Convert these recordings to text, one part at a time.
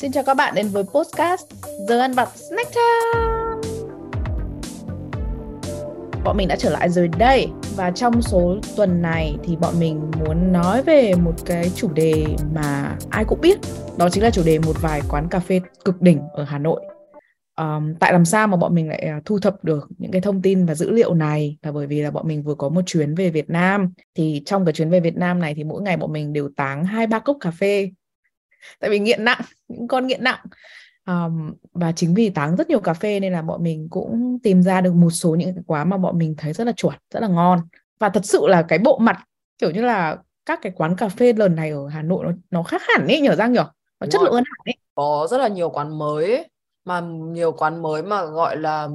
Xin chào các bạn đến với podcast Giờ ăn vặt Snack Time. Bọn mình đã trở lại rồi đây. Và trong số tuần này thì bọn mình muốn nói về một cái chủ đề mà ai cũng biết. Đó chính là chủ đề một vài quán cà phê cực đỉnh ở Hà Nội. Um, Tại làm sao mà bọn mình lại à, thu thập được những cái thông tin và dữ liệu này? Là bởi vì là bọn mình vừa có một chuyến về Việt Nam. Thì trong cái chuyến về Việt Nam này thì mỗi ngày bọn mình đều táng hai ba cốc cà phê tại vì nghiện nặng những con nghiện nặng. Um, và chính vì táng rất nhiều cà phê nên là bọn mình cũng tìm ra được một số những cái quán mà bọn mình thấy rất là chuẩn rất là ngon. Và thật sự là cái bộ mặt kiểu như là các cái quán cà phê lần này ở Hà Nội nó nó khác hẳn ấy nhở Giang nhở? Nó chất lượng hơn hẳn ấy. Có rất là nhiều quán mới ấy, mà nhiều quán mới mà gọi là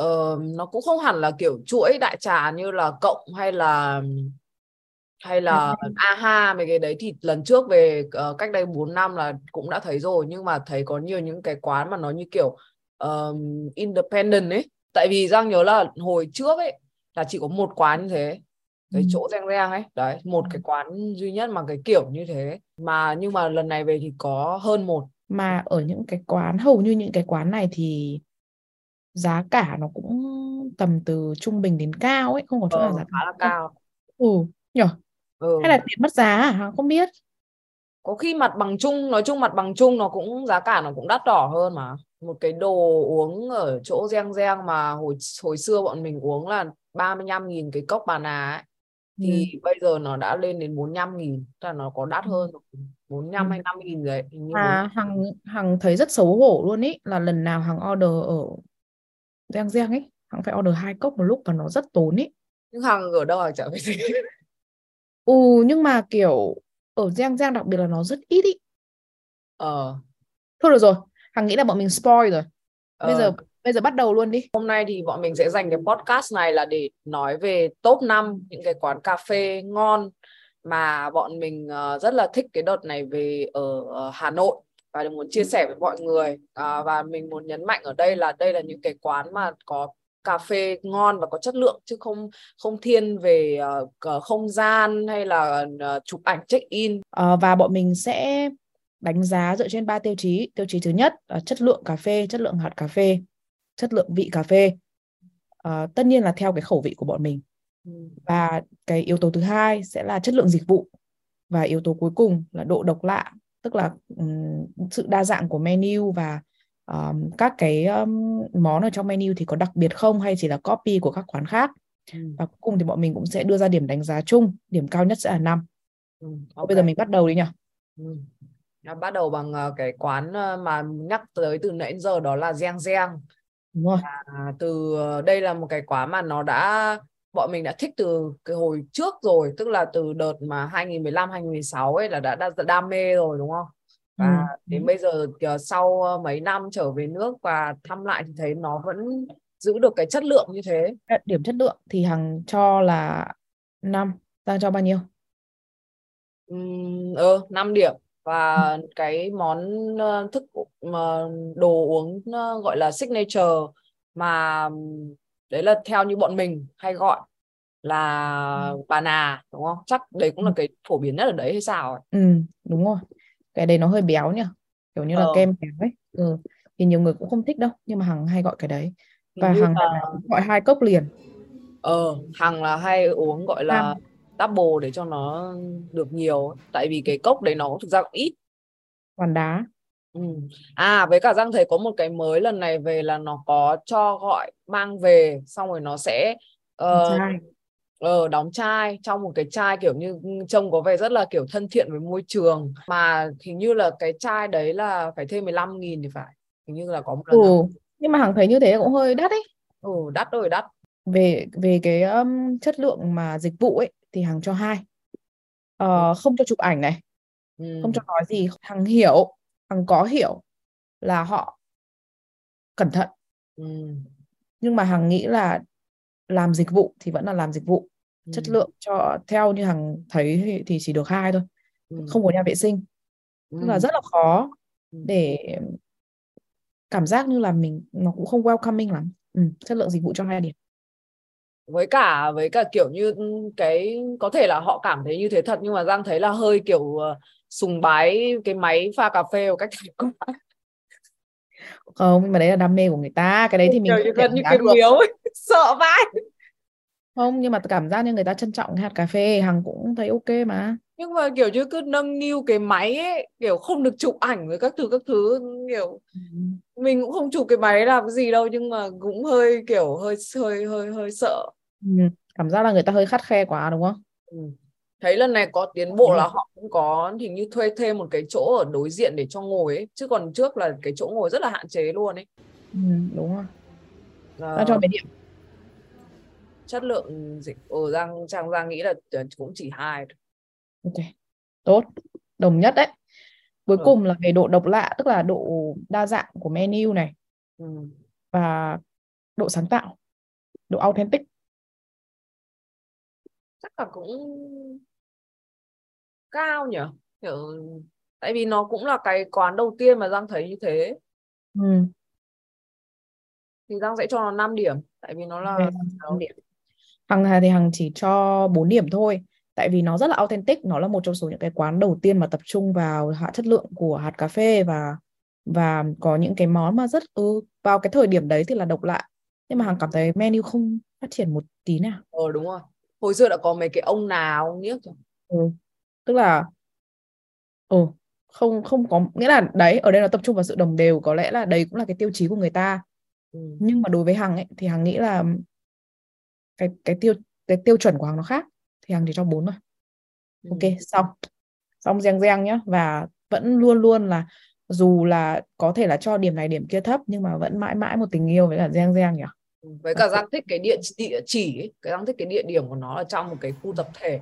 uh, nó cũng không hẳn là kiểu chuỗi đại trà như là cộng hay là hay là aha mấy cái đấy thì lần trước về uh, cách đây 4 năm là cũng đã thấy rồi nhưng mà thấy có nhiều những cái quán mà nó như kiểu um, independent ấy. Tại vì giang nhớ là hồi trước ấy là chỉ có một quán như thế cái ừ. chỗ reng reng ấy. Đấy một cái quán duy nhất mà cái kiểu như thế. Mà nhưng mà lần này về thì có hơn một. Mà ở những cái quán hầu như những cái quán này thì giá cả nó cũng tầm từ trung bình đến cao ấy không có chỗ ờ, nào giá khá là cao. Ừ nhở ừ. hay là tiền mất giá à? Không biết. Có khi mặt bằng chung nói chung mặt bằng chung nó cũng giá cả nó cũng đắt đỏ hơn mà. Một cái đồ uống ở chỗ giang giang mà hồi hồi xưa bọn mình uống là 35 nghìn cái cốc bà nà ấy. Thì ừ. bây giờ nó đã lên đến 45 nghìn tức là nó có đắt ừ. hơn 45 ừ. hay 5 nghìn đấy à Hằng Hằng thấy rất xấu hổ luôn ý là lần nào Hằng order ở Giang Giang ấy Hằng phải order hai cốc một lúc và nó rất tốn ý. Nhưng Hằng ở đâu Hằng chả phải ừ nhưng mà kiểu ở Giang Giang đặc biệt là nó rất ít ý. Ờ. Thôi được rồi hằng nghĩ là bọn mình spoil rồi. Bây ờ. giờ bây giờ bắt đầu luôn đi. Hôm nay thì bọn mình sẽ dành cái podcast này là để nói về top 5 những cái quán cà phê ngon mà bọn mình uh, rất là thích cái đợt này về ở uh, Hà Nội. Và muốn chia sẻ với mọi người. Uh, và mình muốn nhấn mạnh ở đây là đây là những cái quán mà có cà phê ngon và có chất lượng chứ không không thiên về uh, không gian hay là uh, chụp ảnh check in. Uh, và bọn mình sẽ đánh giá dựa trên ba tiêu chí. Tiêu chí thứ nhất là chất lượng cà phê chất lượng hạt cà phê chất lượng vị cà phê. Uh, tất nhiên là theo cái khẩu vị của bọn mình. Ừ. và cái yếu tố thứ hai sẽ là chất lượng dịch vụ. Và yếu tố cuối cùng là độ độc lạ tức là um, sự đa dạng của menu và um, các cái um, món ở trong menu thì có đặc biệt không hay chỉ là copy của các quán khác ừ. và cuối cùng thì bọn mình cũng sẽ đưa ra điểm đánh giá chung điểm cao nhất sẽ là năm ừ, okay. bây giờ mình bắt đầu đi nhỉ ừ. bắt đầu bằng uh, cái quán uh, mà nhắc tới từ nãy giờ đó là Giang Giang Đúng rồi. À, từ ờ, đây là một cái quán mà nó đã bọn mình đã thích từ cái hồi trước rồi tức là từ đợt mà 2015 2016 ấy là đã, đã đam mê rồi đúng không và ừ. đến bây giờ sau mấy năm trở về nước và thăm lại thì thấy nó vẫn giữ được cái chất lượng như thế. Điểm chất lượng thì hằng cho là 5 ta cho bao nhiêu? Ừ, ừ 5 điểm. Và ừ. cái món thức đồ uống gọi là signature mà đấy là theo như bọn mình hay gọi là ừ. bà nà đúng không? Chắc đấy cũng là cái phổ biến nhất ở đấy hay sao ừ đúng rồi cái đấy nó hơi béo nhỉ kiểu như là ờ. kem béo ấy ừ. thì nhiều người cũng không thích đâu nhưng mà hằng hay gọi cái đấy và hằng là... gọi hai cốc liền ờ hằng là hay uống gọi là Ham. double để cho nó được nhiều tại vì cái cốc đấy nó thực ra cũng ít còn đá ừ. à với cả răng thấy có một cái mới lần này về là nó có cho gọi mang về xong rồi nó sẽ uh, ờ đóng chai trong một cái chai kiểu như trông có vẻ rất là kiểu thân thiện với môi trường. Mà hình như là cái chai đấy là phải thêm 15 nghìn thì phải. Hình như là có một lần ừ. nhưng mà hằng thấy như thế cũng hơi đắt ấy. Ừ đắt rồi đắt. Về về cái um, chất lượng mà dịch vụ ấy thì hằng cho hai. Uh, không cho chụp ảnh này ừ. không cho nói gì. Hằng hiểu hằng có hiểu là họ cẩn thận. Ừ. nhưng mà hằng nghĩ là làm dịch vụ thì vẫn là làm dịch vụ ừ. chất lượng cho theo như hằng thấy thì chỉ được hai thôi ừ. không có nhà vệ sinh ừ. tức là rất là khó ừ. để cảm giác như là mình nó cũng không welcoming lắm ừ, chất lượng dịch vụ cho hai điểm với cả với cả kiểu như cái có thể là họ cảm thấy như thế thật nhưng mà Giang thấy là hơi kiểu ờ, sùng bái cái máy pha cà phê một cách không nhưng mà đấy là đam mê của người ta cái đấy thì mình kiểu gần như cái miếu sợ vãi không nhưng mà cảm giác như người ta trân trọng cái hạt cà phê hằng cũng thấy ok mà nhưng mà kiểu như cứ nâng niu cái máy ấy kiểu không được chụp ảnh với các thứ các thứ kiểu Ừ. mình cũng không chụp cái máy làm cái gì đâu nhưng mà cũng hơi kiểu hơi hơi hơi hơi sợ Ừ. cảm giác là người ta hơi khắt khe quá đúng không ừ. Thấy lần này có tiến bộ là à? họ cũng có hình như thuê thêm một cái chỗ ở đối diện để cho ngồi ấy chứ còn trước là cái chỗ ngồi rất là hạn chế luôn ấy ừ, đúng rồi Ờ, ta cho mấy điểm chất lượng dịch ở Giang Trang Giang nghĩ là cũng chỉ hai thôi. ok tốt đồng nhất đấy cuối Ừ. cùng là về độ độc lạ tức là độ đa dạng của menu này ừ. và độ sáng tạo độ authentic chắc là cũng cao nhỉ? Kiểu tại vì nó cũng là cái quán đầu tiên mà Giang thấy như thế. Ừ. thì Giang sẽ cho nó 5 điểm tại vì nó là Về năm điểm. Hằng Hà thì Hằng chỉ cho 4 điểm thôi tại vì nó rất là authentic nó là một trong số những cái quán đầu tiên mà tập trung vào hạ chất lượng của hạt cà phê và và có những cái món mà rất ừ, vào cái thời điểm đấy thì là độc lạ. Nhưng mà Hằng cảm thấy menu không phát triển một tí nào. Ờ đúng rồi hồi xưa đã có mấy cái ông nào ông nhiếc rồi ừ. tức là ừ không không có nghĩa là đấy ở đây nó tập trung vào sự đồng đều có lẽ là đấy cũng là cái tiêu chí của người ta ừ. nhưng mà đối với Hằng ấy thì Hằng nghĩ là cái cái tiêu cái tiêu chuẩn của Hằng nó khác thì Hằng chỉ cho 4 thôi Ừ. ok xong xong reng reng nhá và vẫn luôn luôn là dù là có thể là cho điểm này điểm kia thấp nhưng mà vẫn mãi mãi một tình yêu với cả reng reng nhỉ. Với cả Giang thích cái địa địa chỉ ấy. cái Giang thích cái địa điểm của nó là trong một cái khu tập thể.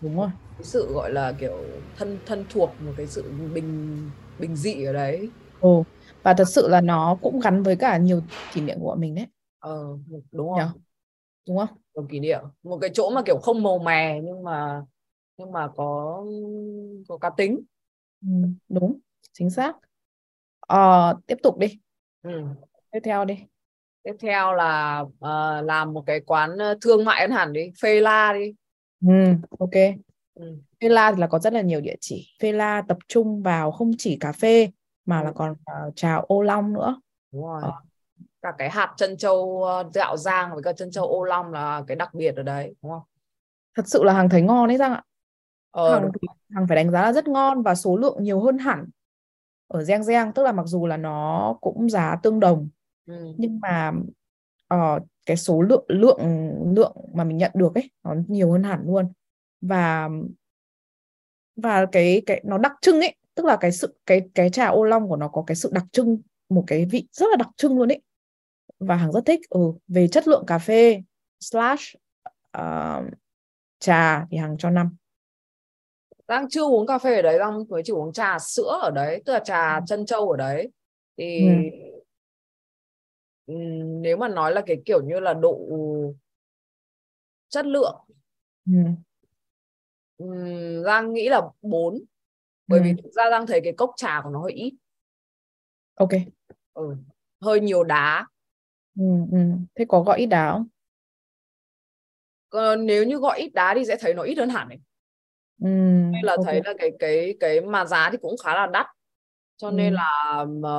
Đúng rồi. Cái sự gọi là kiểu thân thân thuộc một cái sự bình bình dị ở đấy. Ồ và thật sự là nó cũng gắn với cả nhiều kỷ niệm của bọn mình đấy. Ờ đúng nhỉ rồi đúng không? Một kỷ niệm. Một cái chỗ mà kiểu không màu mè nhưng mà nhưng mà có có cá tính. Ừ, đúng chính xác. Ờ, tiếp tục đi. Ừ. tiếp theo đi tiếp theo là ờ, làm một cái quán ờ, thương mại ăn hẳn đi phê la đi. Ừ, ok. Ừ. Vela thì là có rất là nhiều địa chỉ. Vela tập trung vào không chỉ cà phê mà là Ừ. còn uh, trà ô long nữa. Đúng rồi. Ờ. cả cái hạt chân châu dạo giang với cả chân châu ô long là cái đặc biệt ở đấy đúng không? Thật sự là Hằng thấy ngon đấy Giang ạ. Ờ thì Hằng phải đánh giá là rất ngon và số lượng nhiều hơn hẳn ở Giang Giang. Tức là mặc dù là nó cũng giá tương đồng ừ. nhưng mà ờ, cái số lượng lượng lượng mà mình nhận được ấy nó nhiều hơn hẳn luôn. Và và cái cái nó đặc trưng ấy tức là cái sự cái cái trà ô long của nó có cái sự đặc trưng một cái vị rất là đặc trưng luôn ấy. Và Hằng rất thích ừ về chất lượng cà phê slash ờ, trà thì Hằng cho 5 Giang chưa uống cà phê ở đấy Giang mới chỉ uống trà sữa ở đấy tức là trà chân châu ở đấy. Thì Ừ. nếu mà nói là cái kiểu như là độ chất lượng ừ. Giang nghĩ là 4 bởi vì Ừ. thực ra Giang thấy cái cốc trà của nó hơi ít ok ừ. hơi nhiều đá ừ. Ừ. thế có gọi ít đá không Còn nếu như gọi ít đá thì sẽ thấy nó ít hơn hẳn ấy. ừ. Nên là ok thấy là cái cái cái mà giá thì cũng khá là đắt cho nên Ừ. là mà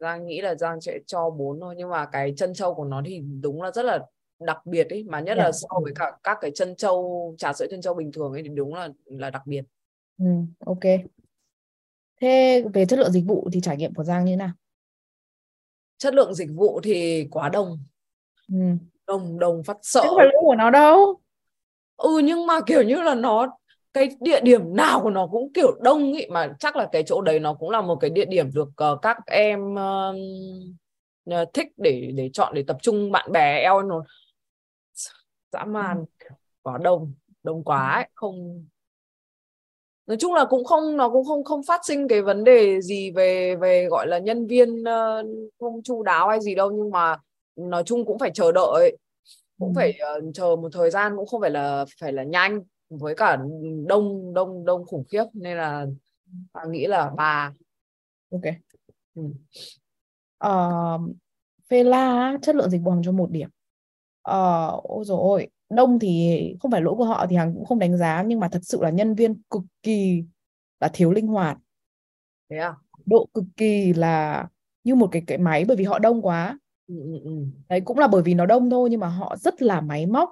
Giang nghĩ là Giang sẽ cho 4 thôi nhưng mà cái chân châu của nó thì đúng là rất là đặc biệt ấy mà nhất Dạ. là so với cả các cái chân châu trà sữa chân châu bình thường ấy thì đúng là là đặc biệt ừ. ok thế về chất lượng dịch vụ thì trải nghiệm của Giang như thế nào chất lượng dịch vụ thì quá đông ừ. đông đông phát sợ thế không phải lỗi của nó đâu ừ nhưng mà kiểu như là nó cái địa điểm nào của nó cũng kiểu đông ý mà chắc là cái chỗ đấy nó cũng là một cái địa điểm được ờ, các em ờ, thích để để chọn để tập trung bạn bè eo nó. Dã man quá đông đông quá ấy. không. Nói chung là cũng không nó cũng không không phát sinh cái vấn đề gì về về gọi là nhân viên ờ, không chu đáo hay gì đâu nhưng mà nói chung cũng phải chờ đợi. Cũng Ừ. phải ờ, chờ một thời gian cũng không phải là phải là nhanh với cả đông đông đông khủng khiếp nên là bà nghĩ là bà ok ừ. Ờ, phê la chất lượng dịch vụ Hằng cho một điểm Ờ, ôi dồi ôi, đông thì không phải lỗi của họ thì Hằng cũng không đánh giá nhưng mà thật sự là nhân viên cực kỳ là thiếu linh hoạt. thế à Độ cực kỳ là như một cái cái máy bởi vì họ đông quá. ừ, ừ, ừ. Đấy cũng là bởi vì nó đông thôi nhưng mà họ rất là máy móc.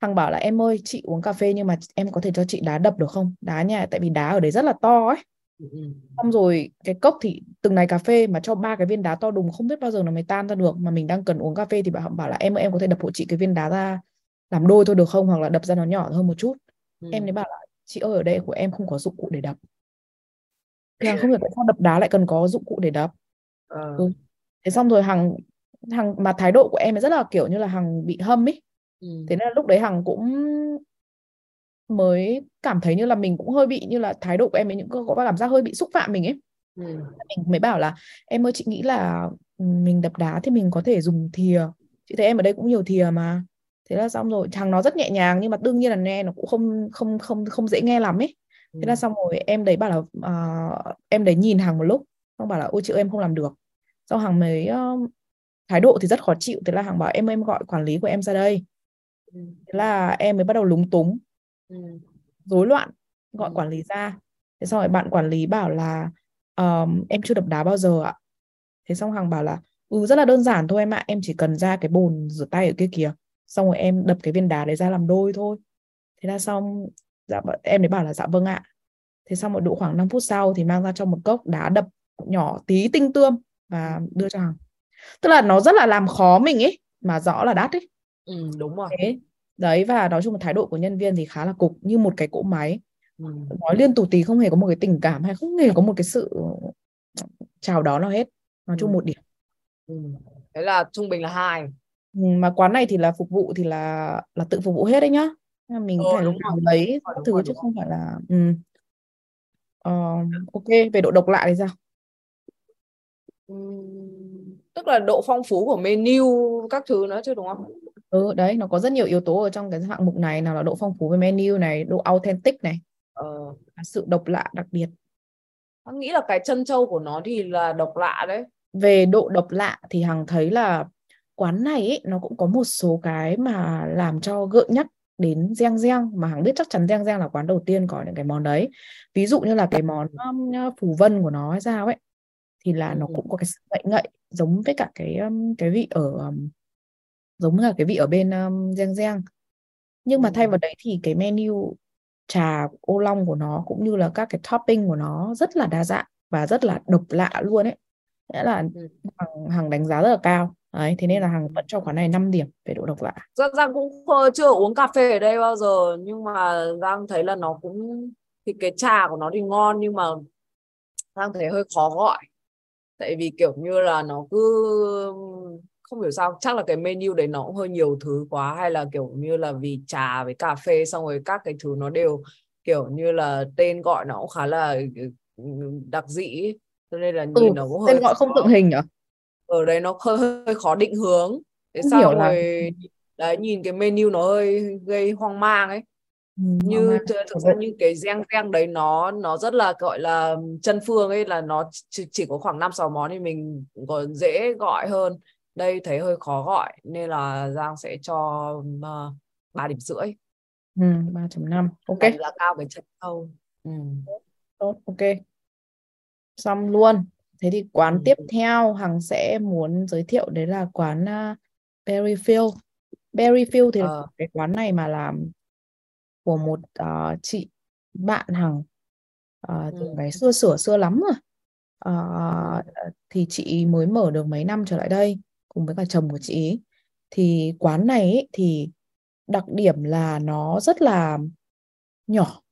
Hằng bảo là em ơi chị uống cà phê nhưng mà em có thể cho chị đá đập được không? Đá nha, tại vì đá ở đấy rất là to ấy. Ừ, ừ. Xong rồi cái cốc thì từng này cà phê mà cho ba cái viên đá to đùng không biết bao giờ nó mới tan ra được mà mình đang cần uống cà phê thì bảo bảo là em ơi, em có thể đập hộ chị cái viên đá ra làm đôi thôi được không hoặc là đập ra nó nhỏ hơn một chút. Ừ. Em mới bảo là chị ơi ở đây của em không có dụng cụ để đập. Thì Hằng không hiểu tại sao đập đá lại cần có dụng cụ để đập. Ờ. Ừ. Thế xong rồi Hằng Hằng mà thái độ của em ấy rất là kiểu như là Hằng bị hâm ấy. Ừ. Thế nên là lúc đấy Hằng cũng mới cảm thấy như là mình cũng hơi bị như là thái độ của em ấy những có cảm giác hơi bị xúc phạm mình ấy. Ừ. Mình mới bảo là em ơi chị nghĩ là ừ, mình đập đá thì mình có thể dùng thìa. Chị thấy em ở đây cũng nhiều thìa mà. Thế là xong rồi, Hằng nó rất nhẹ nhàng nhưng mà đương nhiên là nghe nó cũng không không không không dễ nghe lắm ấy. Thế là Ừ. xong rồi em đấy bảo là ờ, em đấy nhìn Hằng một lúc, xong bảo là ôi chị ơi em không làm được. Xong Hằng mới ờ, thái độ thì rất khó chịu, thế là Hằng bảo em em gọi quản lý của em ra đây. Ừ. Thế là em mới bắt đầu lúng túng, Ừ. rối loạn gọi Ừ. quản lý ra. Thế xong rồi bạn quản lý bảo là "Ờm, em chưa đập đá bao giờ ạ. Thế xong Hằng bảo là ừ rất là đơn giản thôi em ạ, em chỉ cần ra cái bồn rửa tay ở kia kìa. Xong rồi em đập cái viên đá đấy ra làm đôi thôi. Thế là xong dạ, em mới bảo là dạ vâng ạ. Thế xong một độ khoảng 5 phút sau thì mang ra cho một cốc đá đập nhỏ tí tinh tươm và đưa cho Hằng. Tức là nó rất là làm khó mình ấy mà rõ là đắt ấy. Ừ. đúng rồi Thế đấy và nói chung là thái độ của nhân viên thì khá là cục như một cái cỗ máy ừ. nói liên tù tì không hề có một cái tình cảm hay không hề có một cái sự chào đón nào hết nói chung Ừ. một điểm Ừ. thế là trung bình là hai Ừ, mà quán này thì là phục vụ thì là là tự phục vụ hết đấy nhá mình Ờ, phải đúng rồi. lấy các thứ rồi, chứ không phải là ừ. Ờ, ok về độ độc lạ thì sao Ừ. tức là độ phong phú của menu các thứ nữa chứ đúng không ừ đấy nó có rất nhiều yếu tố ở trong cái hạng mục này nào là độ phong phú về menu này độ authentic này ờ. sự độc lạ đặc biệt Anh nghĩ là cái chân trâu của nó thì là độc lạ đấy về độ độc lạ thì Hằng thấy là quán này ấy, nó cũng có một số cái mà làm cho gợi nhắc đến Giang Giang mà Hằng biết chắc chắn Giang Giang là quán đầu tiên có những cái món đấy ví dụ như là cái món um, phủ vân của nó hay sao ấy thì là nó Ừ. cũng có cái sự ngậy ngậy giống với cả cái um, cái vị ở um, giống với cả cái vị ở bên um, Giang Giang nhưng mà Ừ. thay vào đấy thì cái menu trà ô long của nó cũng như là các cái topping của nó rất là đa dạng và rất là độc lạ luôn ấy nghĩa là Ừ. Hằng, Hằng đánh giá rất là cao đấy thế nên là Ừ. vẫn cho quán này 5 điểm về độ độc lạ Giang Giang cũng chưa uống cà phê ở đây bao giờ nhưng mà Giang thấy là nó cũng thì cái trà của nó thì ngon nhưng mà Giang thấy hơi khó gọi tại vì kiểu như là nó cứ không hiểu sao chắc là cái menu đấy nó cũng hơi nhiều thứ quá hay là kiểu như là vì trà với cà phê xong rồi các cái thứ nó đều kiểu như là tên gọi nó cũng khá là ừ, đặc dị cho nên là ừ nhìn nó cũng tên hơi gọi không tượng hình nhở? Ở đấy nó hơi hơi khó định hướng. Thế không xong hiểu là rồi đấy nhìn cái menu nó hơi gây hoang mang ấy. Ừ, như mang. th- thực ra như cái giang giang đấy nó nó rất là gọi là chân phương ấy là nó chỉ, chỉ có khoảng năm sáu món thì mình còn dễ gọi hơn đây thấy hơi khó gọi nên là Giang sẽ cho uh, 3 điểm rưỡi. Ừ, 3.5 ok. Đánh giá cao cái chân câu ừ. tốt ok. Xong luôn. Thế thì quán Ừ. tiếp theo Hằng sẽ muốn giới thiệu đấy là quán uh, Berryfield. Berryfield thì là Ờ. cái quán này mà làm của một ờ, chị bạn Hằng. Ờ, từ Ừ. ngày xưa sửa xưa lắm rồi. Ờ, thì chị mới mở được mấy năm trở lại đây cùng với cả chồng của chị ý. thì quán này ý, thì đặc điểm là nó rất là nhỏ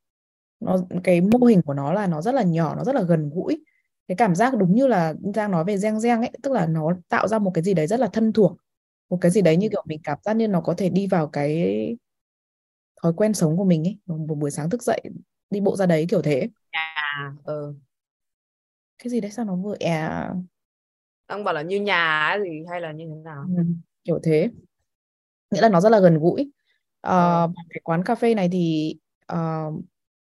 nó cái mô hình của nó là nó rất là nhỏ nó rất là gần gũi cái cảm giác đúng như là Giang nói về Giang Giang ấy tức là nó tạo ra một cái gì đấy rất là thân thuộc một cái gì đấy như kiểu mình cảm giác như nó có thể đi vào cái thói quen sống của mình ấy một buổi sáng thức dậy đi bộ ra đấy kiểu thế nhà ừ. cái gì đấy sao nó vừa à đang bảo là như nhà ấy gì hay là như thế nào? Ừ, kiểu thế. Nghĩa là nó rất là gần gũi. Ờ, Ờ. cái quán cà phê này thì ờ,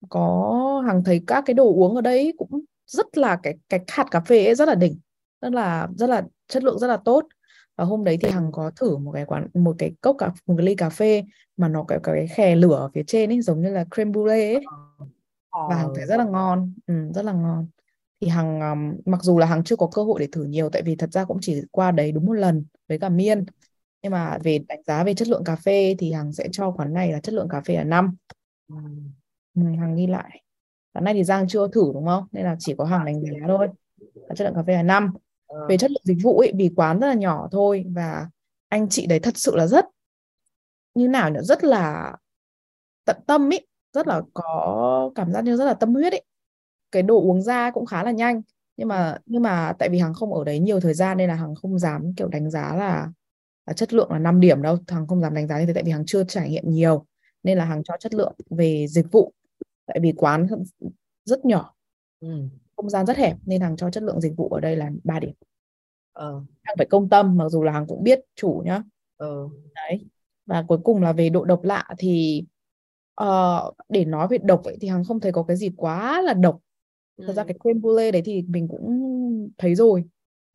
có Hằng thấy các cái đồ uống ở đây cũng rất là cái cái hạt cà phê ấy rất là đỉnh rất là rất là chất lượng rất là tốt. Và hôm đấy thì hằng có thử một cái quán một cái cốc cà một cái ly cà phê mà nó có cái khè lửa ở phía trên ấy giống như là creme brulee ấy. Và hằng thấy rất là ngon. Ừ, rất là ngon thì hằng um, mặc dù là hằng chưa có cơ hội để thử nhiều tại vì thật ra cũng chỉ qua đấy đúng một lần với cả miên. Nhưng mà về đánh giá về chất lượng cà phê thì hằng sẽ cho quán này là chất lượng cà phê là 5 ừ. hằng ghi lại. Quán này thì giang chưa thử đúng không? Nên là chỉ có hằng đánh giá thôi. Là chất lượng cà phê là 5 về ờ. chất lượng dịch vụ ấy vì quán rất là nhỏ thôi và anh chị đấy thật sự là rất như nào nhỉ? Rất là tận tâm ấy rất là có cảm giác như rất là tâm huyết ấy cái đồ uống ra cũng khá là nhanh. Nhưng mà nhưng mà tại vì hằng không ở đấy nhiều thời gian nên là hằng không dám kiểu đánh giá là, là chất lượng là 5 điểm đâu. Hằng không dám đánh giá như thế tại vì hằng chưa trải nghiệm nhiều. Nên là hằng cho chất lượng về dịch vụ. Tại vì quán rất nhỏ. Ừ. Không gian rất hẹp nên hàng cho chất lượng dịch vụ ở đây là 3 điểm. Ờ. hàng phải công tâm mặc dù là hàng cũng biết chủ nhá. Ờ. đấy. Và cuối cùng là về độ độc lạ thì uh, để nói về độc ấy, thì hàng không thấy có cái gì quá là độc thật ừ. ra cái creme brulee đấy thì mình cũng thấy rồi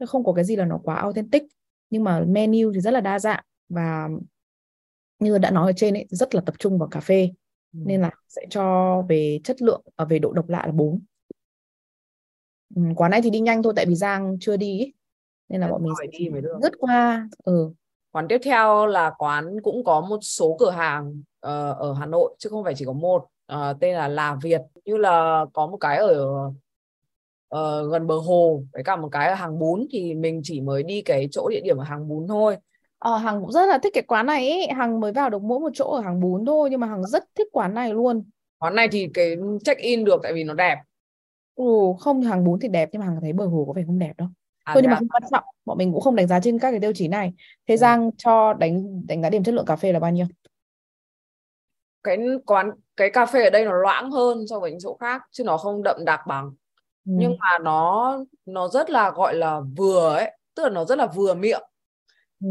không có cái gì là nó quá authentic nhưng mà menu thì rất là đa dạng và như đã nói ở trên ấy rất là tập trung vào cà phê ừ. nên là sẽ cho về chất lượng ở về độ độc lạ là 4 ừ, quán này thì đi nhanh thôi tại vì Giang chưa đi nên là bọn mình sẽ đi mới được lướt qua ừ. quán tiếp theo là quán cũng có một số cửa hàng uh, ở Hà Nội chứ không phải chỉ có một uh, tên là Là Việt như là có một cái ở uh, gần bờ hồ với cả một cái ở hàng bún thì mình chỉ mới đi cái chỗ địa điểm ở hàng bún thôi Ờ, Hằng cũng rất là thích cái quán này ấy. Hằng mới vào được mỗi một chỗ ở hàng bún thôi nhưng mà Hằng rất thích quán này luôn. Quán này thì cái check in được tại vì nó đẹp. Ừ, không hàng bún thì đẹp nhưng mà hàng thấy bờ hồ có vẻ không đẹp đâu. À, Thôi nhưng mà không quan trọng, bọn mình cũng không đánh giá trên các cái tiêu chí này. Thế ừ. Giang cho đánh đánh giá điểm chất lượng cà phê là bao nhiêu? Cái quán cái cà phê ở đây nó loãng hơn so với những chỗ khác chứ nó không đậm đặc bằng. Ừ. Nhưng mà nó nó rất là gọi là vừa ấy, tức là nó rất là vừa miệng. Ừ.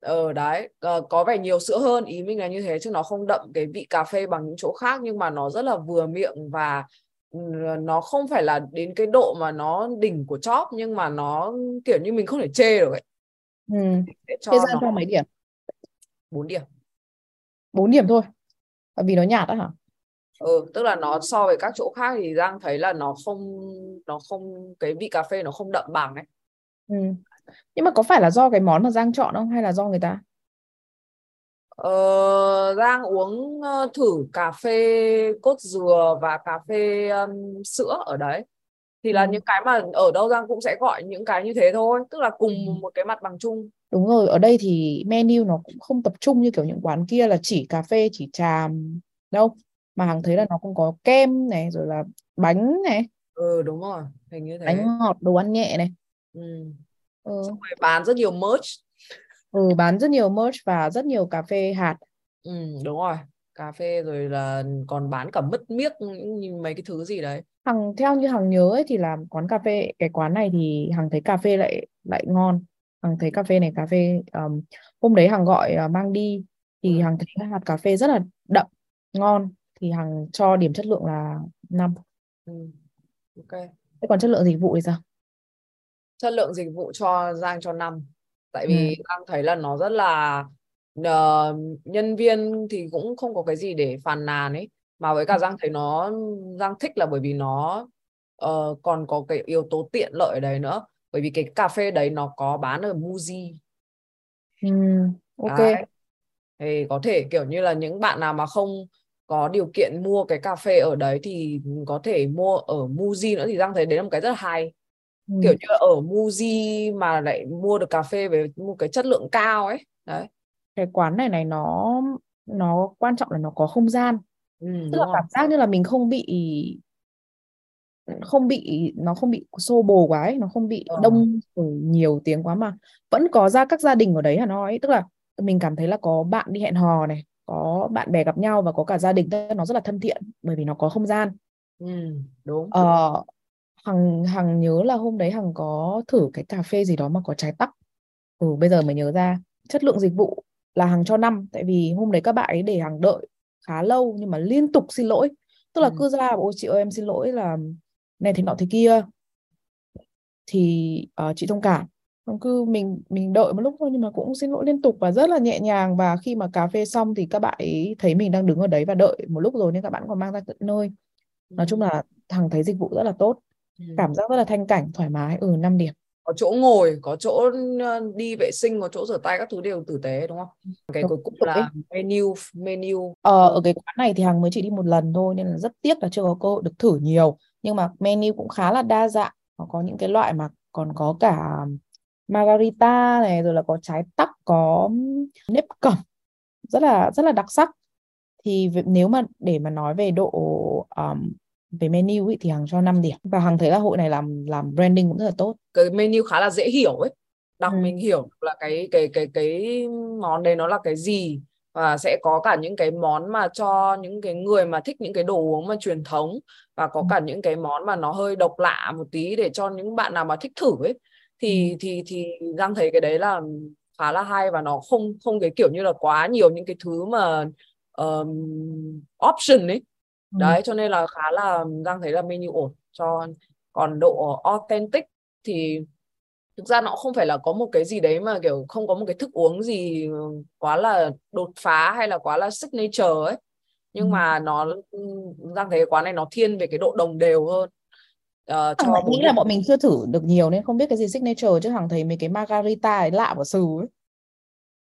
Ờ đấy, ờ, có vẻ nhiều sữa hơn, ý mình là như thế chứ nó không đậm cái vị cà phê bằng những chỗ khác nhưng mà nó rất là vừa miệng và nó không phải là đến cái độ mà nó đỉnh của chóp nhưng mà nó kiểu như mình không thể chê được ấy. Ừ. cho Thế ra nó... cho mấy điểm? 4 điểm. 4 điểm thôi. Bởi vì nó nhạt đó hả? Ừ, tức là nó so với các chỗ khác thì Giang thấy là nó không nó không cái vị cà phê nó không đậm bằng ấy. Ừ. Nhưng mà có phải là do cái món mà Giang chọn không hay là do người ta? Ờ, Giang uống uh, thử cà phê cốt dừa và cà phê um, sữa ở đấy thì là ừ. những cái mà ở đâu Giang cũng sẽ gọi những cái như thế thôi tức là cùng ừ. một cái mặt bằng chung đúng rồi ở đây thì menu nó cũng không tập trung như kiểu những quán kia là chỉ cà phê chỉ trà đâu mà hàng thấy là nó cũng có kem này rồi là bánh này. Ừ đúng rồi hình như thế. Bánh ngọt đồ ăn nhẹ này. Ừ. Ừ. bán rất nhiều merch. Ừ, bán rất nhiều merch và rất nhiều cà phê hạt. Ừ, đúng rồi. Cà phê rồi là còn bán cả mứt miếc mấy cái thứ gì đấy. Hằng theo như hằng nhớ ấy, thì là quán cà phê cái quán này thì hằng thấy cà phê lại lại ngon. Hằng thấy cà phê này cà phê um, hôm đấy hằng gọi uh, mang đi. Thì ừ. hằng thấy hạt cà phê rất là đậm ngon thì hằng cho điểm chất lượng là 5 ừ. ok thế còn chất lượng dịch vụ thì sao chất lượng dịch vụ cho Giang cho 5 tại vì ừ. Giang thấy là nó rất là uh, nhân viên thì cũng không có cái gì để phàn nàn ấy mà với cả ừ. Giang thấy nó Giang thích là bởi vì nó uh, còn có cái yếu tố tiện lợi ở đấy nữa bởi vì cái cà phê đấy nó có bán ở Muji ừ, ok đấy. thì có thể kiểu như là những bạn nào mà không có điều kiện mua cái cà phê ở đấy thì có thể mua ở Muji nữa thì Giang thấy đấy là một cái rất là hay. Ừ. kiểu như ở Muji mà lại mua được cà phê với một cái chất lượng cao ấy đấy. Cái quán này này nó nó quan trọng là nó có không gian. Ừ, tức là cảm giác như là mình không bị không bị nó không bị xô bồ quá ấy, nó không bị ờ. đông nhiều tiếng quá mà vẫn có ra các gia đình ở đấy Hà Nội tức là mình cảm thấy là có bạn đi hẹn hò này có bạn bè gặp nhau và có cả gia đình nó rất là thân thiện bởi vì nó có không gian. Ừ, đúng ờ, hằng hằng nhớ là hôm đấy hằng có thử cái cà phê gì đó mà có trái tắc. Ừ bây giờ mới nhớ ra chất lượng dịch vụ là hằng cho năm tại vì hôm đấy các bạn ấy để hằng đợi khá lâu nhưng mà liên tục xin lỗi. Tức là ừ. cứ ra ôi chị ơi em xin lỗi là này thế nọ thế kia. Thì uh, chị thông cảm Nó cứ mình mình đợi một lúc thôi nhưng mà cũng xin lỗi liên tục và rất là nhẹ nhàng và khi mà cà phê xong thì các bạn ấy thấy mình đang đứng ở đấy và đợi một lúc rồi nên các bạn còn mang ra tận nơi nói chung Ừ. là thằng thấy dịch vụ rất là tốt Ừ. cảm giác rất là thanh cảnh thoải mái ừ 5 điểm có chỗ ngồi có chỗ ờ, đi vệ sinh có chỗ rửa tay các thứ đều tử tế đúng không cái Đúng, cuối cùng là menu menu Ờ, Ừ. ở cái quán này thì Hằng mới chỉ đi một lần thôi nên là rất tiếc là chưa có cơ hội được thử nhiều nhưng mà menu cũng khá là đa dạng nó có những cái loại mà còn có cả margarita này rồi là có trái tắc có nếp cẩm. Rất là rất là đặc sắc. Thì nếu mà để mà nói về độ um, về menu ý, thì Hằng cho 5 điểm. Và Hằng thấy là hội này làm làm branding cũng rất là tốt. Cái menu khá là dễ hiểu ấy. Đọc Ừ. mình hiểu là cái cái cái cái món đấy nó là cái gì. Và sẽ có cả những cái món mà cho những cái người mà thích những cái đồ uống mà truyền thống. Và có Ừ. cả những cái món mà nó hơi độc lạ một tí để cho những bạn nào mà thích thử ấy thì Ừ. thì thì Giang thấy cái đấy là khá là hay và nó không không cái kiểu như là quá nhiều những cái thứ mà um, option ấy Ừ. đấy cho nên là khá là Giang thấy là menu ổn cho còn độ authentic thì thực ra nó không phải là có một cái gì đấy mà kiểu không có một cái thức uống gì quá là đột phá hay là quá là signature ấy nhưng Ừ. mà nó Giang thấy cái quán này nó thiên về cái độ đồng đều hơn Hằng cho bốn nghĩ là bọn mình chưa thử được nhiều nên không biết cái gì signature chứ Hằng thấy mấy cái margarita ấy lạ của sừ ấy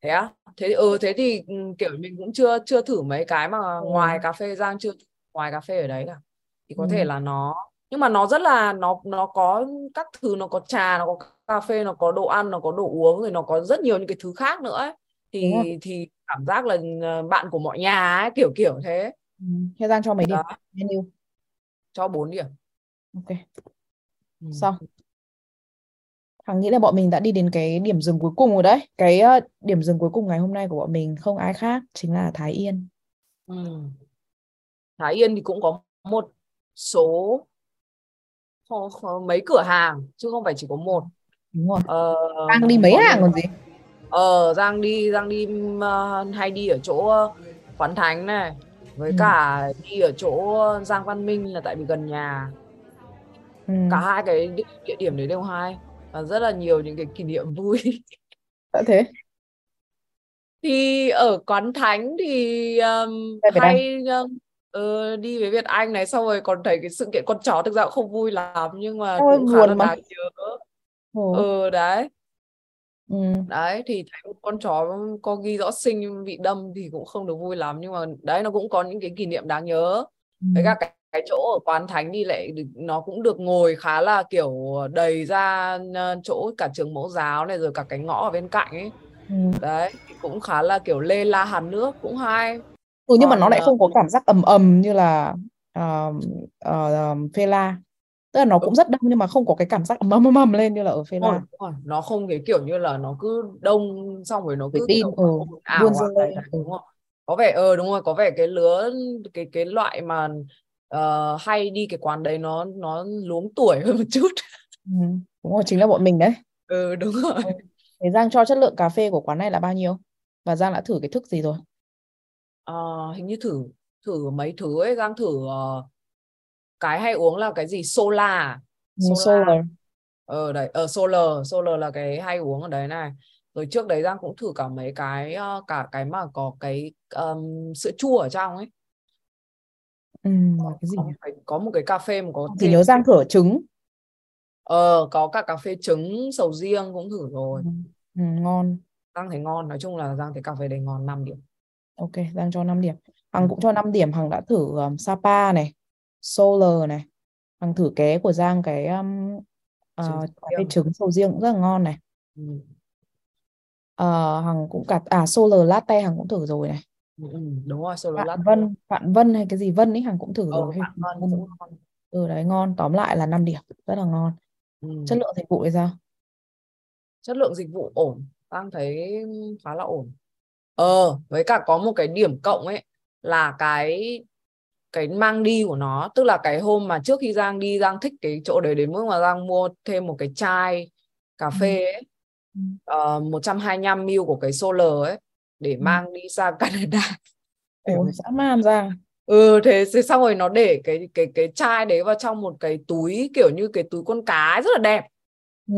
thế á thế thì ừ thế thì ừ, kiểu mình cũng chưa chưa thử mấy cái mà Ừ. ngoài cà phê Giang chưa ngoài cà phê ở đấy cả thì có Ừ. thể là nó nhưng mà nó rất là nó nó có các thứ nó có trà nó có cà phê nó có đồ ăn nó có đồ uống rồi nó có rất nhiều những cái thứ khác nữa ấy. Đúng rồi. thì thì cảm giác là ờ, bạn của mọi nhà ấy kiểu kiểu thế Ừ. Thế Giang cho mấy điểm menu cho 4 điểm ok. Ừ. xong. Hằng nghĩ là bọn mình đã đi đến cái điểm dừng cuối cùng rồi đấy. Cái ờ, điểm dừng cuối cùng ngày hôm nay của bọn mình không ai khác chính là Thái Yên. Ừ. Thái Yên thì cũng có một số mấy cửa hàng chứ không phải chỉ có một. Đúng rồi. Ờ, Giang đi mấy hàng còn gì? Ờ Giang đi Giang đi ờ, hay đi ở chỗ Quán Thánh này. Với Ừ. cả đi ở chỗ Giang Văn Minh là tại vì gần nhà ừ. cả hai cái địa, địa điểm đấy đều hay và rất là nhiều những cái kỷ niệm vui Đã thế thì ở Quán Thánh thì um, hay um, ờ, đi với Việt Anh này xong rồi còn thấy cái sự kiện con chó thực ra cũng không vui lắm nhưng mà Ôi, cũng khá là mà. đáng nhớ Ồ. ừ đấy ừ. đấy thì thấy một con chó có ghi rõ sinh nhưng bị đâm thì cũng không được vui lắm nhưng mà đấy nó cũng có những cái kỷ niệm đáng nhớ Ừ. với cả cái, cái chỗ ở quán thánh đi lại nó cũng được ngồi khá là kiểu đầy ra ờ, chỗ cả trường mẫu giáo này rồi cả cái ngõ ở bên cạnh ấy Ừ. đấy thì cũng khá là kiểu lê la hàn nước cũng hay Ừ, nhưng mà nó Còn, lại ờ, không có cảm giác ầm ầm như là uh, uh, Phê La tức là nó Ừ. cũng rất đông nhưng mà không có cái cảm giác ầm ầm ầm lên như là ở Phê La nó không cái kiểu như là nó cứ đông xong rồi nó cứ tin, ừ, buôn à, dưa lên, ừ. đúng rồi có vẻ ờ đúng rồi có vẻ cái lứa cái cái loại mà ờ, hay đi cái quán đấy nó nó luống tuổi hơn một chút. Ừ. đúng rồi chính là bọn mình đấy. Ừ đúng rồi. Ừ. Thế Giang cho chất lượng cà phê của quán này là bao nhiêu? Và Giang đã thử cái thức gì rồi? Ờ, hình như thử thử mấy thứ ấy. Giang thử ờ, cái hay uống là cái gì? Sola à? ừ, sola Solar. Ờ đấy ở solar. Solar là cái hay uống ở đấy này. Rồi trước đấy Giang cũng thử cả mấy cái ờ, cả cái mà có cái um, sữa chua ở trong ấy ừ, là cái gì có một cái, có một cái cà phê mà có thêm nhớ Giang thử trứng. Ờ có cả cà phê trứng sầu riêng cũng thử rồi. Ừ. Ừ, ngon. Giang thấy ngon nói chung là Giang thấy cà phê đấy ngon 5 điểm. Ok Giang cho 5 điểm. Ừ. Hằng cũng cho 5 điểm Hằng đã thử um, Sapa này Solar này. Hằng thử ké của Giang cái um, Trứng cà phê trứng sầu riêng cũng rất là ngon này. Ừ. Ờ, Hằng cũng cả à Solar Latte Hằng cũng thử rồi này Ừ, ừ, đúng rồi solar Vạn latte Vân Vạn Vân hay cái gì Vân ấy Hằng cũng thử ờ rồi. Gì Vân cũng ngon. Ừ đấy ngon. Tóm lại là 5 điểm rất là ngon. Ừ. chất lượng dịch vụ thì sao? Chất lượng dịch vụ ổn. Giang thấy khá là ổn. Ờ với cả có một cái điểm cộng ấy là cái cái mang đi của nó tức là cái hôm mà trước khi Giang đi Giang thích cái chỗ đấy đến mức mà Giang mua thêm một cái chai cà Ừ. phê ấy. Ừ. uh, 125 ml của cái Solar ấy để Ừ. mang đi sang Canada ôi dã man Giang ừ thế, thế xong rồi nó để cái cái cái chai đấy vào trong một cái túi kiểu như cái túi con cá ấy, rất là đẹp ừ.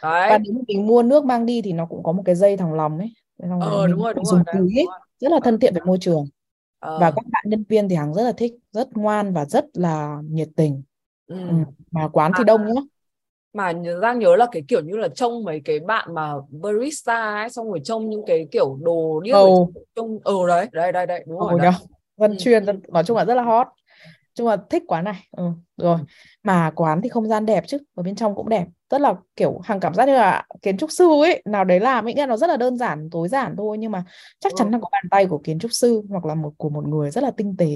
đấy và nếu mình mua nước mang đi thì nó cũng có một cái dây thòng lòng ấy Xong ờ đúng rồi đúng rồi dùng đấy, túi ấy. rất là thân thiện với môi trường Ờ, và các bạn nhân viên thì Hằng rất là thích rất ngoan và rất là nhiệt tình ừ. ừ. mà quán thì À. đông nhá mà Giang nhớ là cái kiểu như là trông mấy cái bạn mà barista ấy xong rồi trông những cái kiểu đồ điếc Ồ. ở trông ờ đấy đây đây đây đúng rồi Ồ đấy nhờ dân Ừ. nói chung là rất là hot chung là thích quán này ừ, rồi mà quán thì không gian đẹp chứ ở bên trong cũng đẹp rất là kiểu Hằng cảm giác như là kiến trúc sư ấy nào đấy làm ấy là nó rất là đơn giản tối giản thôi nhưng mà chắc chắn Ừ. là có bàn tay của kiến trúc sư hoặc là một của một người rất là tinh tế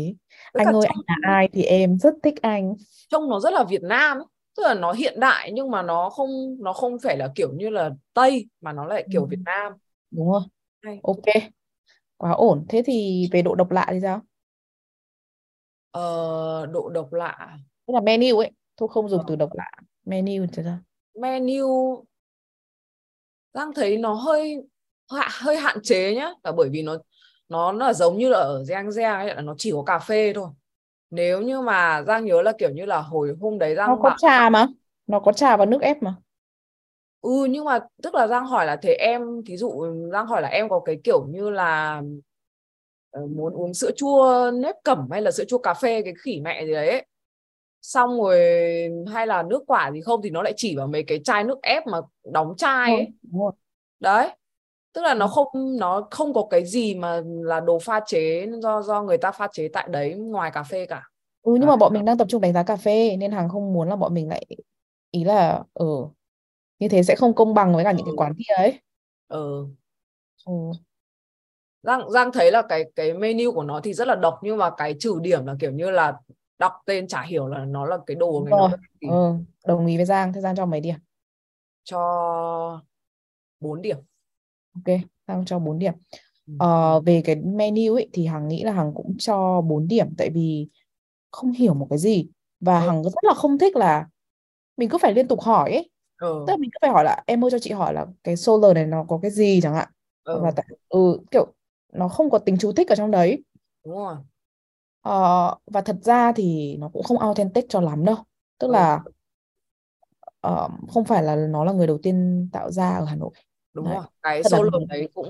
Với anh ơi trông, anh là ai thì em rất thích anh trông nó rất là Việt Nam ấy. Tức là nó hiện đại nhưng mà nó không nó không phải là kiểu như là Tây mà nó lại kiểu Ừ. Việt Nam. Đúng không Hay. ok. Quá ổn. Thế thì về độ độc lạ thì sao? Ờ, độ độc lạ tức là menu ấy. Thôi không dùng Ờ. từ độc lạ. Menu thì sao? Menu. Giang thấy nó hơi hơi hạn chế nhá. Là bởi vì nó nó là giống như là ở Giang Giang ấy là nó chỉ có cà phê thôi nếu như mà Giang nhớ là kiểu như là hồi hôm đấy nó Giang có bảo trà mà. Nó có trà và nước ép mà. Ừ nhưng mà tức là Giang hỏi là thế em thí dụ Giang hỏi là em có cái kiểu như là ờ, muốn uống sữa chua nếp cẩm hay là sữa chua cà phê cái khỉ mẹ gì đấy ấy. xong rồi hay là nước quả gì không thì nó lại chỉ vào mấy cái chai nước ép mà đóng chai ấy. Đúng rồi. Đấy tức là nó không nó không có cái gì mà là đồ pha chế do do người ta pha chế tại đấy ngoài cà phê cả Ừ nhưng Đấy. mà bọn mình đang tập trung đánh giá cà phê nên Hằng không muốn là bọn mình lại ý là ừ như thế sẽ không công bằng với cả những cái Ừ. quán kia ấy. ừ. Ừ. Giang Giang thấy là cái cái menu của nó thì rất là độc nhưng mà cái trừ điểm là kiểu như là đọc tên chả hiểu là nó là cái đồ Đúng người cái Ừ, đồng ý với Giang, thế Giang cho mấy điểm? cho 4 điểm Ok, Giang cho 4 điểm. Ừ. Ờ, về cái menu ấy thì Hằng nghĩ là Hằng cũng cho 4 điểm tại vì không hiểu một cái gì và Ừ. Hằng rất là không thích là mình cứ phải liên tục hỏi ấy. ừ. Tức là mình cứ phải hỏi là em ơi cho chị hỏi là cái solar này nó có cái gì chẳng hạn. ừ. Và tại ừ kiểu nó không có tính chú thích ở trong đấy. đúng rồi Ờ, và thật ra thì nó cũng không authentic cho lắm đâu tức Ừ. là ờ, không phải là nó là người đầu tiên tạo ra ở Hà Nội đúng Đấy. rồi cái Thật solo đấy cũng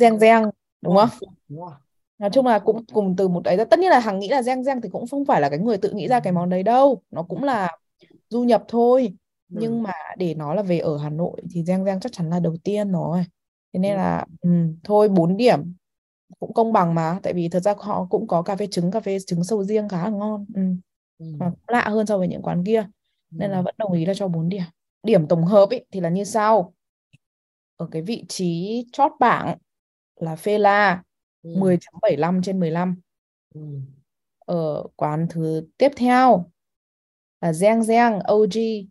giang giang đúng không? đúng rồi nói chung là cũng cùng từ một đấy ra. Tất nhiên là Hằng nghĩ là giang giang thì cũng không phải là cái người tự nghĩ ra cái món đấy đâu. Nó cũng là du nhập thôi. Ừ. nhưng mà để nói là về ở Hà Nội thì giang giang chắc chắn là đầu tiên rồi. Thế nên Ừ. là ừ, thôi 4 điểm cũng công bằng mà. Tại vì thật ra họ cũng có cà phê trứng cà phê trứng sầu riêng khá là ngon. Ừ. Ừ. mà cũng lạ hơn so với những quán kia. Nên là Ừ. vẫn đồng ý là cho 4 điểm. Điểm tổng hợp ý, thì là như sau ở cái vị trí chót bảng là Phê La Ừ. 10.75 trên 15 Ừ. ở quán thứ tiếp theo là Giang Giang OG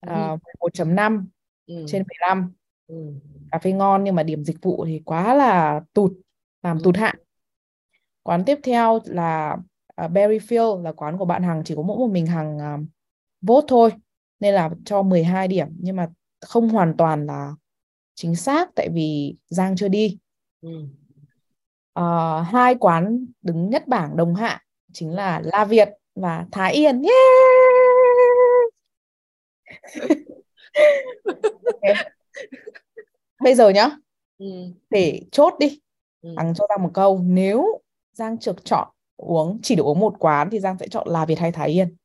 Ừ. à, 11.5 Ừ. trên 15 Ừ. cà phê ngon nhưng mà điểm dịch vụ thì quá là tụt làm Ừ. tụt hạng quán tiếp theo là uh, Berryfield là quán của bạn Hằng chỉ có mỗi một mình Hằng uh, vote thôi nên là cho 12 điểm nhưng mà không hoàn toàn là chính xác tại vì Giang chưa đi Ừ. Ờ, hai quán đứng nhất bảng đồng hạng chính là La Việt và Thái Yên yeah! Bây giờ nhá Ừ. để chốt đi Ừ. Cho Giang một câu nếu Giang trực chọn uống chỉ được uống một quán thì Giang sẽ chọn La Việt hay Thái Yên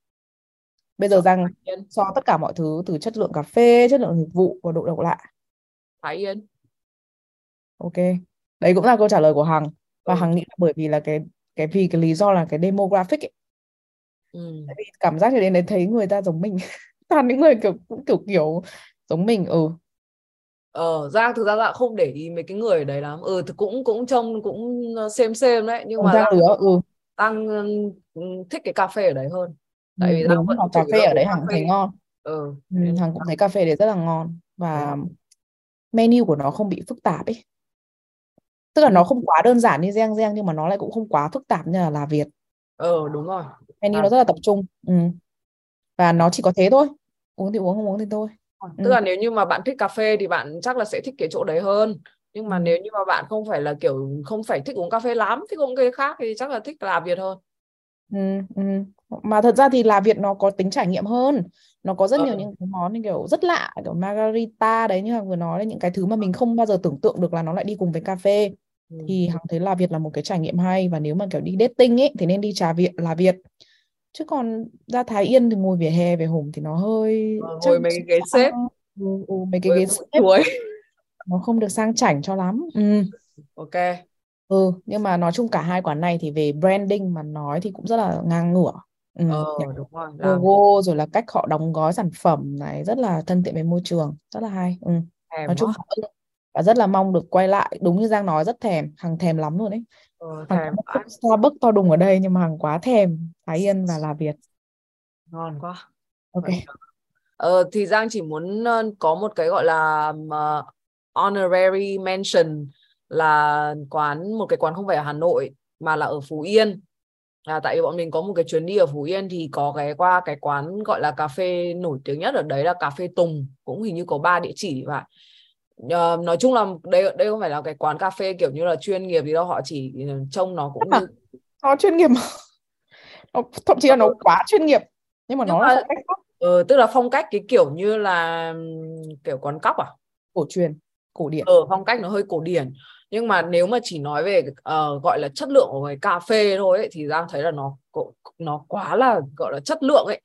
bây giờ Giang so tất cả mọi thứ từ chất lượng cà phê chất lượng dịch vụ và độ độc lạ Thái Yên ok đấy cũng là câu trả lời của Hằng và Ừ. Hằng nghĩ là bởi vì là cái cái vì cái lý do là cái demographic ấy. Ừ. Tại vì cảm giác như đến đấy thấy người ta giống mình toàn những người kiểu cũng kiểu kiểu giống mình ừ Ờ, Giang thực ra Giang không để ý mấy cái người ở đấy lắm. Ừ, thì cũng cũng trông cũng xem xem đấy, nhưng cùng mà Giang lứa ừ, Giang ừ, thích cái cà phê ở đấy hơn. ừ Tại vì Giang đúng cà phê là ở đấy Hằng thấy ngon Ừ, ừ, Hằng cũng thấy cà phê đấy rất là ngon và rồi. Menu của nó không bị phức tạp ấy tức là Ừ, nó không quá đơn giản như Giang Giang nhưng mà nó lại cũng không quá phức tạp như là là Việt ờ, đúng rồi. menu Là nó rất là tập trung ừ. và nó chỉ có thế thôi uống thì uống không uống thì thôi tức ừ. là nếu như mà bạn thích cà phê thì bạn chắc là sẽ thích cái chỗ đấy hơn. Nhưng mà Ừ. nếu như mà bạn không phải là kiểu không phải thích uống cà phê lắm, thích uống cái khác thì chắc là thích là Việt hơn. Ừ. Ừ. mà thật ra thì là Việt nó có tính trải nghiệm hơn. Nó có rất Ờ. nhiều những cái món như kiểu rất lạ kiểu margarita đấy như Hằng vừa nói là những cái thứ mà mình không bao giờ tưởng tượng được là nó lại đi cùng với cà phê. Ừ. thì Hằng thấy là Việt là một cái trải nghiệm hay và nếu mà kiểu đi dating ấy thì nên đi trà Việt là Việt. Chứ còn ra Thái Yên thì ngồi vỉa hè về hổm thì nó hơi Ờ, chắc ngồi mấy cái ghế xếp ừ, ừ, mấy cái ghế xếp nó không được sang chảnh cho lắm. Ừ. ok. Ừ nhưng mà nói chung cả hai quán này thì về branding mà nói thì cũng rất là ngang ngửa ừ. ờ đúng rồi làm logo rồi là cách họ đóng gói sản phẩm này rất là thân thiện với môi trường rất là hay ừ. thèm nói chung quá là và rất là mong được quay lại đúng như Giang nói rất thèm Hằng thèm lắm luôn đấy ờ, Hằng thèm một quá cốc Starbucks to đùng ở đây nhưng mà Hằng quá thèm Thái Yên và là Việt ngon quá ok. Ờ, thì Giang chỉ muốn ờ, có một cái gọi là ờ, honorary mention là quán một cái quán không phải ở Hà Nội mà là ở Phú Yên. À, tại vì bọn mình có một cái chuyến đi ở Phú Yên thì có ghé qua cái quán gọi là cà phê nổi tiếng nhất ở đấy là cà phê Tùng cũng hình như có ba địa chỉ vậy. Ờ, nói chung là đây đây không phải là cái quán cà phê kiểu như là chuyên nghiệp gì đâu họ chỉ trông nó cũng À, như nó chuyên nghiệp nó, thậm chí là nó quá chuyên nghiệp nhưng mà nhưng nó là mà phong cách ờ, tức là phong cách cái kiểu như là ừm, kiểu quán cóc à? Cổ truyền cổ điển. Ở phong cách nó hơi cổ điển nhưng mà nếu mà chỉ nói về ờ, gọi là chất lượng của cái cà phê thôi ấy, thì Giang thấy là nó nó quá là gọi là chất lượng ấy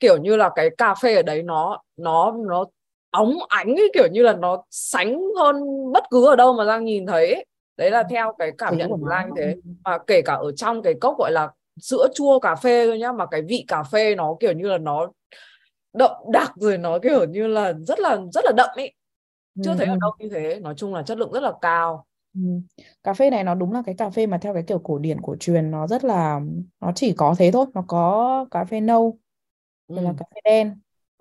kiểu như là cái cà phê ở đấy nó nó nó óng ánh ấy kiểu như là nó sánh hơn bất cứ ở đâu mà Giang nhìn thấy ấy. đấy là theo cái cảm nhận của. Giang thế mà kể cả ở trong cái cốc gọi là sữa chua cà phê thôi nhá mà cái vị cà phê nó kiểu như là nó đậm đặc rồi nó kiểu như là rất là rất là đậm ấy chưa Ừ, thấy ở ừ. đâu như thế nói chung là chất lượng rất là cao Ừ. Cà phê này nó đúng là cái cà phê mà theo cái kiểu cổ điển cổ truyền nó rất là nó chỉ có thế thôi nó có cà phê nâu rồi là ừ. cà phê đen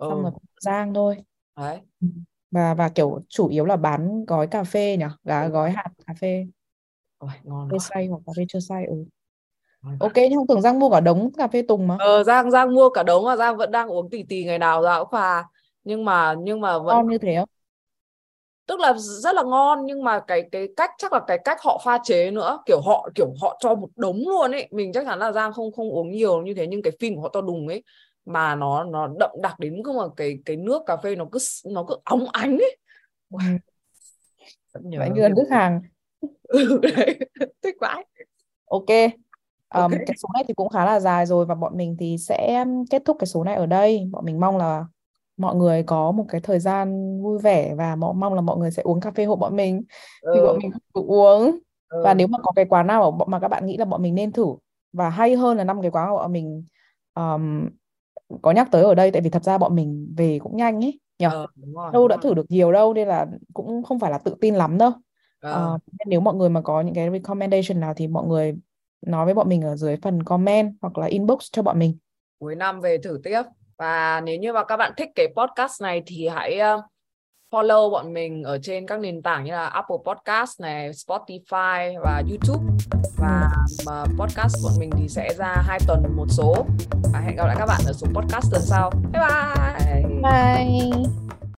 xong ừ. rồi có rang thôi đấy và và kiểu chủ yếu là bán gói cà phê nhỉ gà Đúng gói rồi. hạt cà phê Ôi, ngon phê quá xay hoặc cà phê chưa xay ừ. ok nhưng không tưởng Giang mua cả đống cà phê Tùng mà ờ, Giang Giang mua cả đống mà Giang vẫn đang uống tì tì ngày nào Giang cũng pha nhưng mà nhưng mà vẫn ngon như thế không tức là rất là ngon nhưng mà cái cái cách chắc là cái cách họ pha chế nữa kiểu họ kiểu họ cho một đống luôn ấy. Mình chắc chắn là Giang không không uống nhiều như thế nhưng cái phin của họ to đùng ấy mà nó nó đậm đặc đến cơ mà cái cái nước cà phê nó cứ nó cứ óng ánh ấy. Ừ. Vậy như là nước hàng ừ, đấy. Thích vãi ok. Ok. Ờm, cái số này thì cũng khá là dài rồi và bọn mình thì sẽ kết thúc cái số này ở đây. Bọn mình mong là mọi người có một cái thời gian vui vẻ và mong mong là mọi người sẽ uống cà phê hộ bọn mình vì bọn ừ, mình được uống. Và ừ. nếu mà có cái quán nào mà bọn- các bạn nghĩ là bọn mình nên thử và hay hơn là năm cái quán mà bọn mình ờm, có nhắc tới ở đây tại vì thật ra bọn mình về cũng nhanh ấy nhỉ đúng rồi, đâu đã rồi. thử được nhiều đâu nên là cũng không phải là tự tin lắm đâu. Ờ, nên nếu mọi người mà có những cái recommendation nào thì mọi người nói với bọn mình ở dưới phần comment hoặc là inbox cho bọn mình. Cuối năm về thử tiếp và nếu như mà các bạn thích cái podcast này thì hãy ờ, follow bọn mình ở trên các nền tảng như là Apple Podcast này, Spotify và YouTube. Và ờ, podcast bọn mình thì sẽ ra hai tuần một số. Và hẹn gặp lại các bạn ở số podcast tuần sau. Bye bye! Bye!